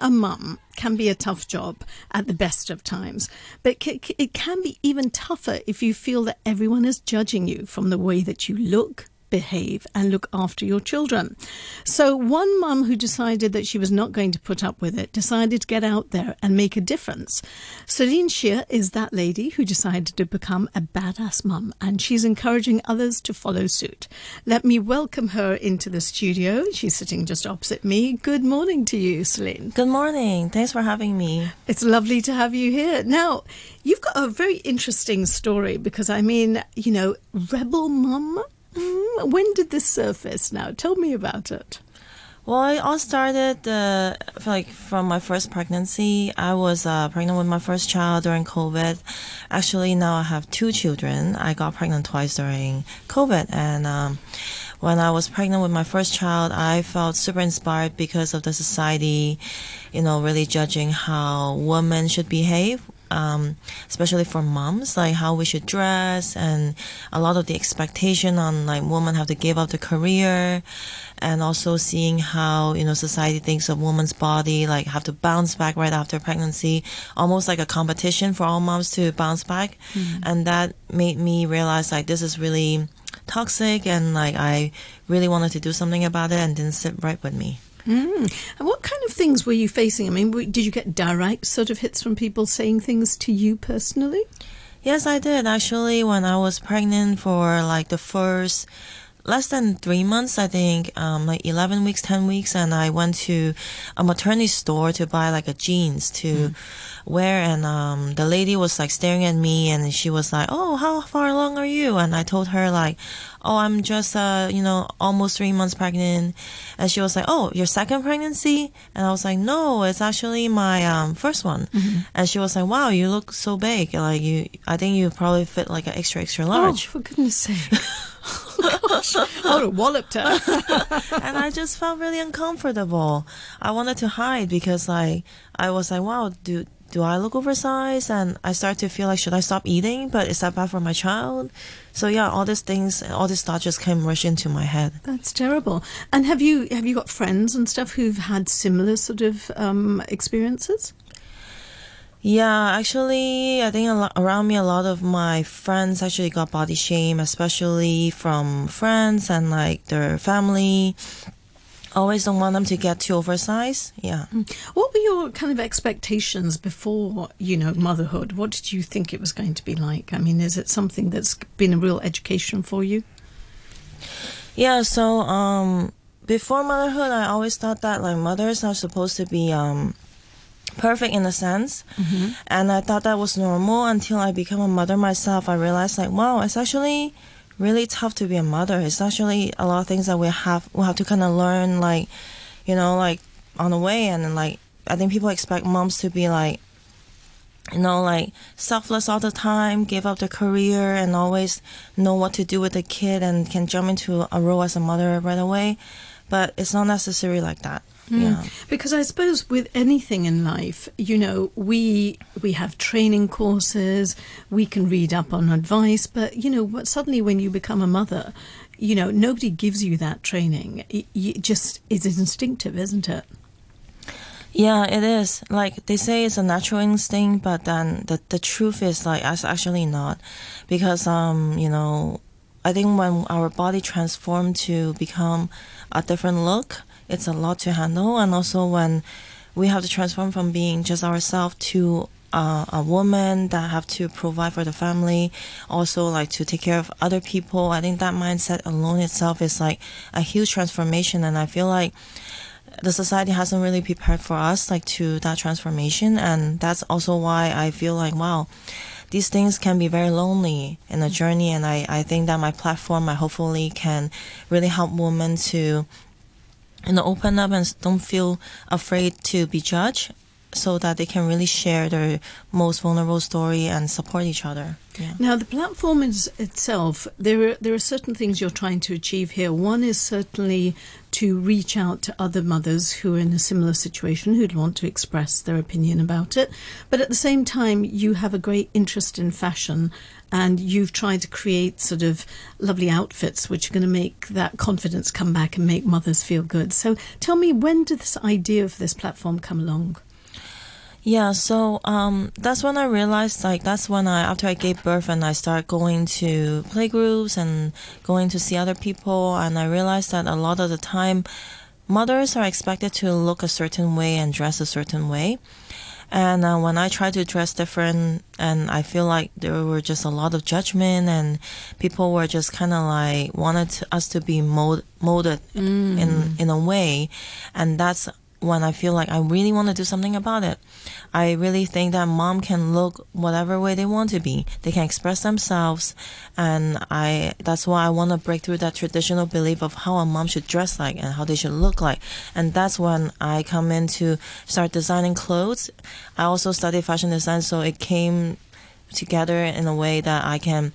a mum can be a tough job at the best of times, but it can be even tougher if you feel that everyone is judging you from the way that you look, behave and look after your children. So, one mum who decided that she was not going to put up with it decided to get out there and make a difference. Selene Xie is that lady who decided to become a badass mum, and she's encouraging others to follow suit. Let me welcome her into the studio. She's sitting just opposite me. Good morning to you, Selene. Good morning. Thanks for having me. It's lovely to have you here. Now, you've got a very interesting story because I mean, you know, rebel mum Mm, when did this surface now? Tell me about it. Well, it all started uh, like from my first pregnancy. I was uh, pregnant with my first child during COVID. Actually, now I have two children. I got pregnant twice during COVID, and um, when I was pregnant with my first child, I felt super inspired because of the society, you know, really judging how women should behave um, especially for moms, like how we should dress and a lot of the expectation on like women have to give up the career and also seeing how, you know, society thinks of woman's body, like have to bounce back right after pregnancy, almost like a competition for all moms to bounce back. Mm-hmm. And that made me realize like this is really toxic and like I really wanted to do something about it and didn't sit right with me. Mm. And what kind of things were you facing? I mean, did you get direct sort of hits from people saying things to you personally? Yes, I did. Actually, when I was pregnant for like the first less than three months, I think, um, like 11 weeks, 10 weeks, and I went to a maternity store to buy like a jeans to mm. wear. And um, the lady was like staring at me and she was like, Oh, how far along are you? And I told her, like, Oh, I'm just, uh, you know, almost three months pregnant. And she was like, Oh, your second pregnancy? And I was like, No, it's actually my um, first one. Mm-hmm. And she was like, Wow, you look so big. Like, you, I think you probably fit like an extra, extra large. Oh, for goodness sake. Gosh, I would have walloped her. and I just felt really uncomfortable. I wanted to hide because like I was like, wow, do do I look oversized? And I start to feel like should I stop eating? But is that bad for my child? So yeah, all these things, all these thoughts just came rush into my head. That's terrible. And have you have you got friends and stuff who've had similar sort of um, experiences? Yeah, actually, I think lot, around me, a lot of my friends actually got body shame, especially from friends and like their family. Always don't want them to get too oversized. Yeah. Mm. What were your kind of expectations before, you know, motherhood? What did you think it was going to be like? I mean, is it something that's been a real education for you? Yeah, so um, before motherhood, I always thought that like mothers are supposed to be um, perfect in a sense. Mm-hmm. And I thought that was normal until I became a mother myself. I realized like, wow, it's actually really tough to be a mother. It's actually a lot of things that we have we have to kind of learn, like, you know, like on the way. And like, I think people expect moms to be like, you know, like selfless all the time, give up their career, and always know what to do with the kid, and can jump into a role as a mother right away. But it's not necessary like that. Mm. Yeah. Because I suppose with anything in life, you know, we we have training courses, we can read up on advice, but you know, what suddenly when you become a mother, you know, nobody gives you that training. It, it just is instinctive, isn't it? Yeah, it is. Like they say it's a natural instinct, but then the the truth is like it's actually not. Because um, you know, I think when our body transformed to become a different look, it's a lot to handle. And also when we have to transform from being just ourselves to uh, a woman that have to provide for the family, also like to take care of other people. I think that mindset alone itself is like a huge transformation, and I feel like the society hasn't really prepared for us like to that transformation, and that's also why I feel like wow. These things can be very lonely in a journey, and I, I think that my platform, I hopefully can really help women to know open up and don't feel afraid to be judged so that they can really share their most vulnerable story and support each other. Yeah. Now, the platform is itself, there are, there are certain things you're trying to achieve here. One is certainly to reach out to other mothers who are in a similar situation who'd want to express their opinion about it. But at the same time, you have a great interest in fashion and you've tried to create sort of lovely outfits which are going to make that confidence come back and make mothers feel good. So tell me, when did this idea of this platform come along? Yeah, so um, that's when I realized like that's when I after I gave birth and I started going to playgroups and going to see other people and I realized that a lot of the time mothers are expected to look a certain way and dress a certain way. And uh, when I tried to dress different, and I feel like there were just a lot of judgment, and people were just kind of like wanted to, us to be mold, molded Mm. in in a way, and that's when I feel like I really want to do something about it. I really think that mom can look whatever way they want to be. They can express themselves, and I that's why I want to break through that traditional belief of how a mom should dress like and how they should look like. And that's when I come in to start designing clothes. I also studied fashion design, so it came together in a way that I can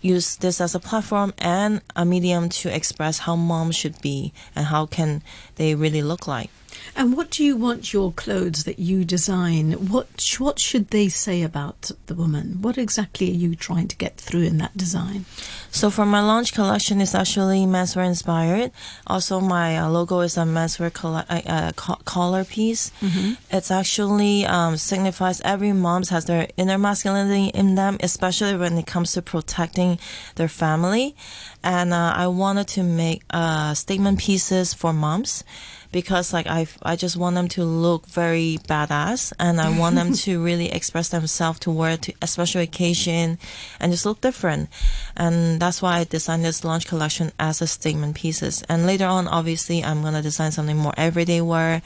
use this as a platform and a medium to express how moms should be and how can they really look like. And what do you want your clothes that you design? What what should they say about the woman? What exactly are you trying to get through in that design? So for my launch collection, it's actually menswear inspired. Also, my uh, logo is a menswear colla- uh, uh, co- collar piece. It's actually um, signifies every mom has their inner masculinity in them, especially when it comes to protecting their family. And uh, I wanted to make uh, statement pieces for moms because like I I just want them to look very badass and I want them to really express themselves to wear to a special occasion and just look different. And that's why I designed this launch collection as a statement pieces. And later on obviously I'm gonna design something more everyday wear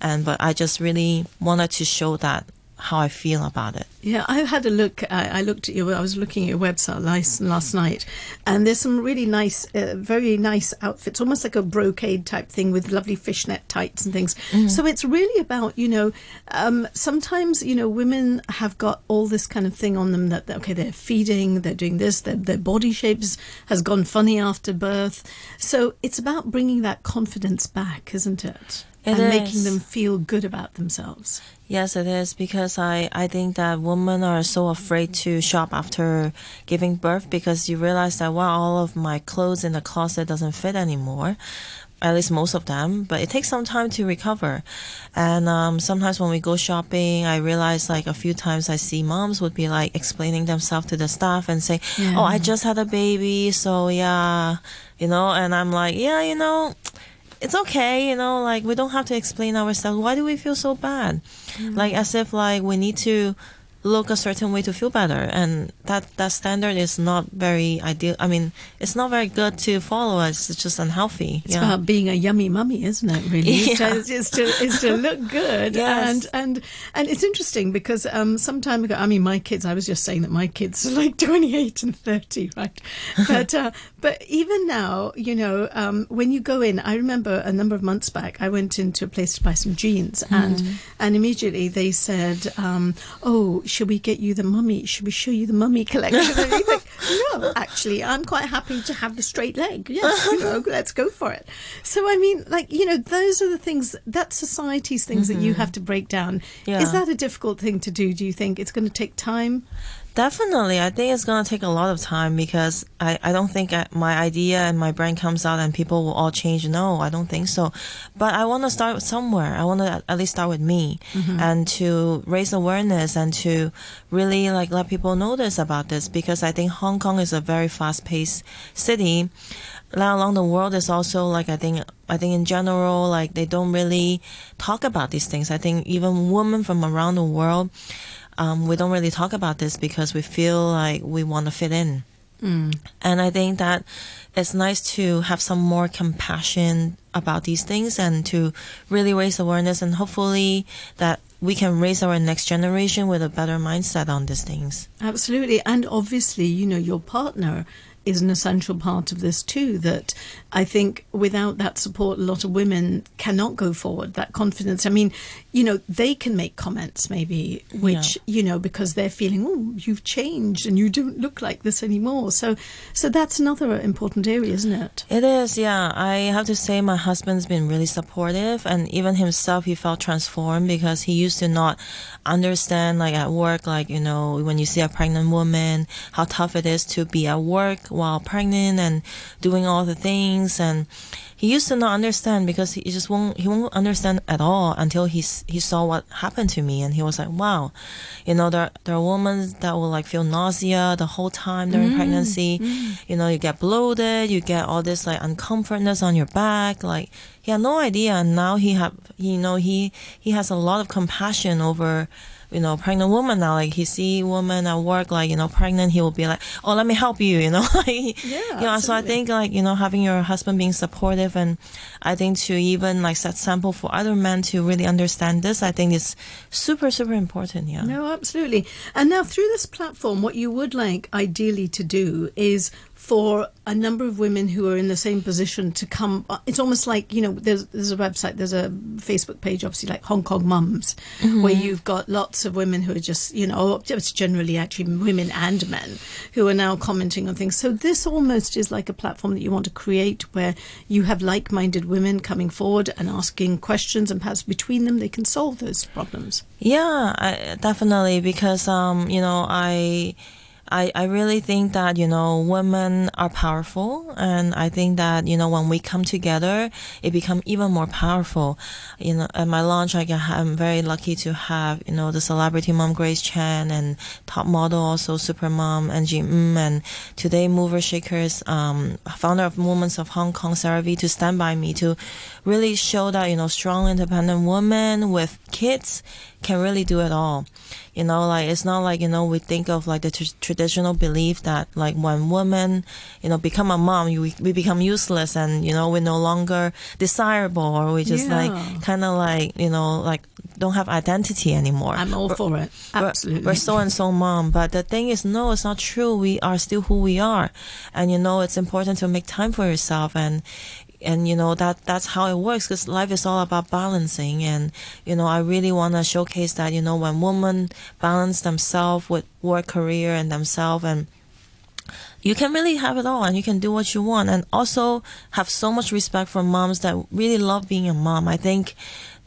and but I just really wanted to show that how I feel about it. Yeah, I had a look. I, I looked at your. I was looking at your website last last night, and there's some really nice, uh, very nice outfits, almost like a brocade type thing with lovely fishnet tights and things. So it's really about you know. Um, sometimes you know women have got all this kind of thing on them that okay they're feeding, they're doing this, their their body shapes has gone funny after birth. So it's about bringing that confidence back, isn't it? It and making them feel good about themselves. Yes, it is because I, I think that women are so afraid to shop after giving birth because you realize that wow, all of my clothes in the closet doesn't fit anymore. At least most of them, but it takes some time to recover. And um, sometimes when we go shopping, I realize like a few times I see moms would be like explaining themselves to the staff and say, Yeah. "Oh, I just had a baby, so yeah, you know." And I'm like, "Yeah, you know." It's okay, you know, like we don't have to explain ourselves. Why do we feel so bad? Like as if like we need to look a certain way to feel better and that that standard is not very ideal i mean it's not very good to follow us, it's just unhealthy It's about being a yummy mummy, isn't it? Really, Yeah. it's, it's to it's to look good, Yes. and and and it's interesting because um, some time ago, I mean, my kids. I was just saying that my kids are like twenty eight and thirty, right? But uh, but even now, you know, um, when you go in, I remember a number of months back, I went into a place to buy some jeans, and and immediately they said, um, "Oh, should we get you the mummy? Should we show you the mummy collection?" And you think, no, actually, I'm quite happy to have the straight leg. Yes, you know, let's go for it. So, I mean, like, you know, those are the things, that society's things that you have to break down. Yeah. Is that a difficult thing to do? Do you think it's going to take time? Definitely, I think it's gonna take a lot of time because I, I don't think I, my idea and my brand comes out and people will all change. No, I don't think so. But I want to start somewhere. I want to at least start with me mm-hmm. and to raise awareness and to really like let people notice about this because I think Hong Kong is a very fast-paced city. Let alone the world is also like I think I think in general like they don't really talk about these things. I think even women from around the world um, we don't really talk about this because we feel like we want to fit in. And I think that it's nice to have some more compassion about these things and to really raise awareness and hopefully that we can raise our next generation with a better mindset on these things. Absolutely. And obviously, you know, your partner is an essential part of this too. That I think without that support, a lot of women cannot go forward. That confidence. I mean, you know, they can make comments maybe, which Yeah. you know, because they're feeling, oh, you've changed and you don't look like this anymore. So, so that's another important area, isn't it? It is, yeah. I have to say, my husband's been really supportive, and even himself, he felt transformed because he used to not understand, like at work, like you know, when you see a pregnant woman, how tough it is to be at work while pregnant and doing all the things, and he used to not understand because he just won't he won't understand at all until he he saw what happened to me, and he was like, wow, you know, there there are women that will like feel nausea the whole time during mm-hmm. pregnancy. Mm-hmm. You know, you get bloated, you get all this like uncomfortness on your back, like he had no idea. And now he have you know he he has a lot of compassion over you know pregnant woman now like he see woman at work like you know pregnant he will be like oh let me help you you know? Like Yeah, you know so i think like you know having your husband being supportive and i think to even like set sample for other men to really understand this i think is super super important yeah. No, absolutely. And now, through this platform, what you would like ideally to do is for a number of women who are in the same position to come. uh, It's almost like you know, there's there's a website, there's a Facebook page, obviously like Hong Kong Mums, where you've got lots of women who are just you know, it's generally actually women and men who are now commenting on things. So this almost is like a platform that you want to create where you have like-minded women coming forward and asking questions, and perhaps between them they can solve those problems. Yeah, I, definitely because um you know I. I, I really think that you know women are powerful and I think that you know when we come together it become even more powerful. You know at my launch I I'm very lucky to have you know the celebrity mom Grace Chan and top model also super mom Angie Mm and today mover shakers um, founder of Movements of Hong Kong Sarah V to stand by me to really show that you know strong independent woman with kids can really do it all you know like it's not like you know we think of like the tr- traditional belief that like when women you know become a mom you, we become useless and you know we're no longer desirable or we just Yeah. like kind of like you know like don't have identity anymore I'm all for it. Absolutely. We're so and so mom. But the thing is, no, it's not true. We are still who we are. And you know, it's important to make time for yourself and and you know that that's how it works because life is all about balancing. And you know i really want to showcase that you know when women balance themselves with work career and themselves and you can really have it all and you can do what you want. And also have so much respect for moms that really love being a mom. I think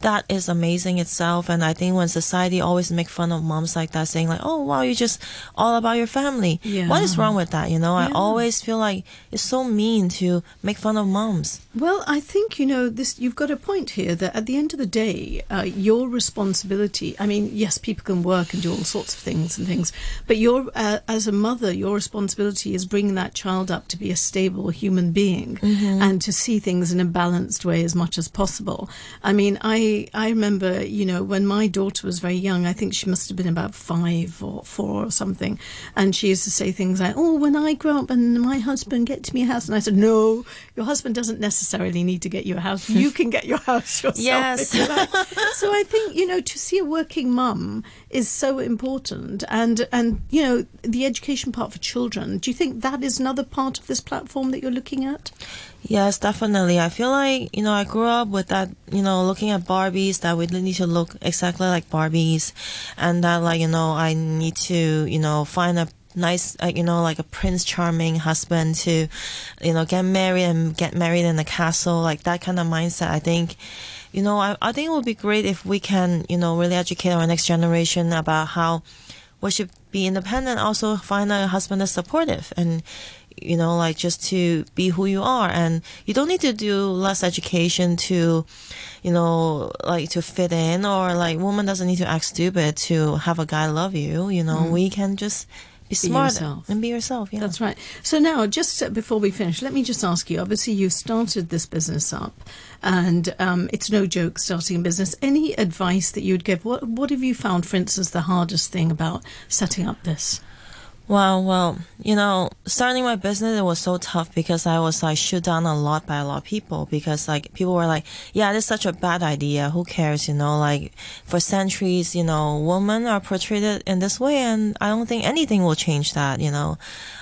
that is amazing itself and i think when society always make fun of moms like that saying like oh wow you're just all about your family. Yeah. what is wrong with that you know? I always feel like it's so mean to make fun of moms Well, I think you know this. You've got a point here that at the end of the day, uh, your responsibility. I mean, yes, people can work and do all sorts of things and things, but your uh, as a mother, your responsibility is bringing that child up to be a stable human being and to see things in a balanced way as much as possible. I mean, I I remember you know when my daughter was very young. I think she must have been about five or four or something, and she used to say things like, "Oh, when I grow up and my husband gets me a house," and I said, "No, your husband doesn't necessarily need to get you a house. You can get your house yourself. Yes. if you like." so I think you know to see a working mum is so important, and and you know the education part for children. Do you think that is another part of this platform that you're looking at? Yes, definitely. I feel like, you know, I grew up with that, you know, looking at Barbies that we need to look exactly like Barbies and that like, you know, I need to, you know, find a nice, uh, you know, like a prince charming husband to, you know, get married and get married in a castle, like that kind of mindset. I think, you know, I, I think it would be great if we can, you know, really educate our next generation about how we should be independent, also find a husband that's supportive and, you know, like just to be who you are. And you don't need to do less education to, you know, like to fit in or like woman doesn't need to act stupid to have a guy love you. You know, we can just be smart yourself. and be yourself. Yeah. That's right. So now, just uh, before we finish, let me just ask you. Obviously, you started this business up, and um, it's no joke starting a business. Any advice that you'd give? What What have you found, for instance, the hardest thing about setting up this? Wow, well, you know, starting my business it was so tough because I was like shut down a lot by a lot of people because like people were like, yeah, this is such a bad idea. Who cares? You know, like for centuries, you know, women are portrayed in this way, and I don't think anything will change that. You know,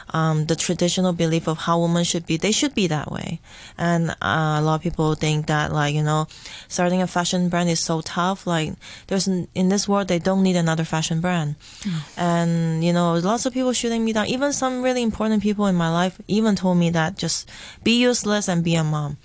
um, the traditional belief of how women should be, they should be that way. And uh, a lot of people think that, like, you know, starting a fashion brand is so tough. Like, there's in this world, they don't need another fashion brand. Mm. And, you know, lots of people shooting me down. Even some really important people in my life even told me that just be useless and be a mom.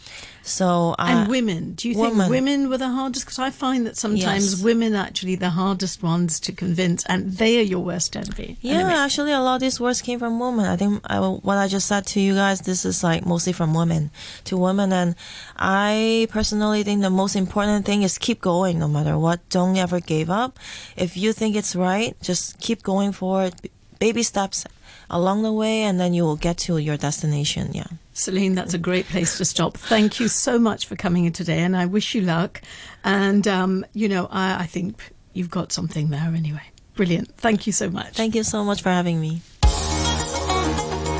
So uh, and women, do you think women, women were the hardest? Because I find that sometimes yes. women are actually the hardest ones to convince, and they are your worst enemy. Yeah, enemy. actually, a lot of these words came from women. I think I, what I just said to you guys, this is like mostly from women to women, and I personally think the most important thing is keep going no matter what. Don't ever give up. If you think it's right, just keep going for it. Baby steps along the way, and then you will get to your destination. Yeah. Selene, that's a great place to stop. Thank you so much for coming in today, and I wish you luck. And, um, you know, I, I think you've got something there anyway. Brilliant. Thank you so much. Thank you so much for having me.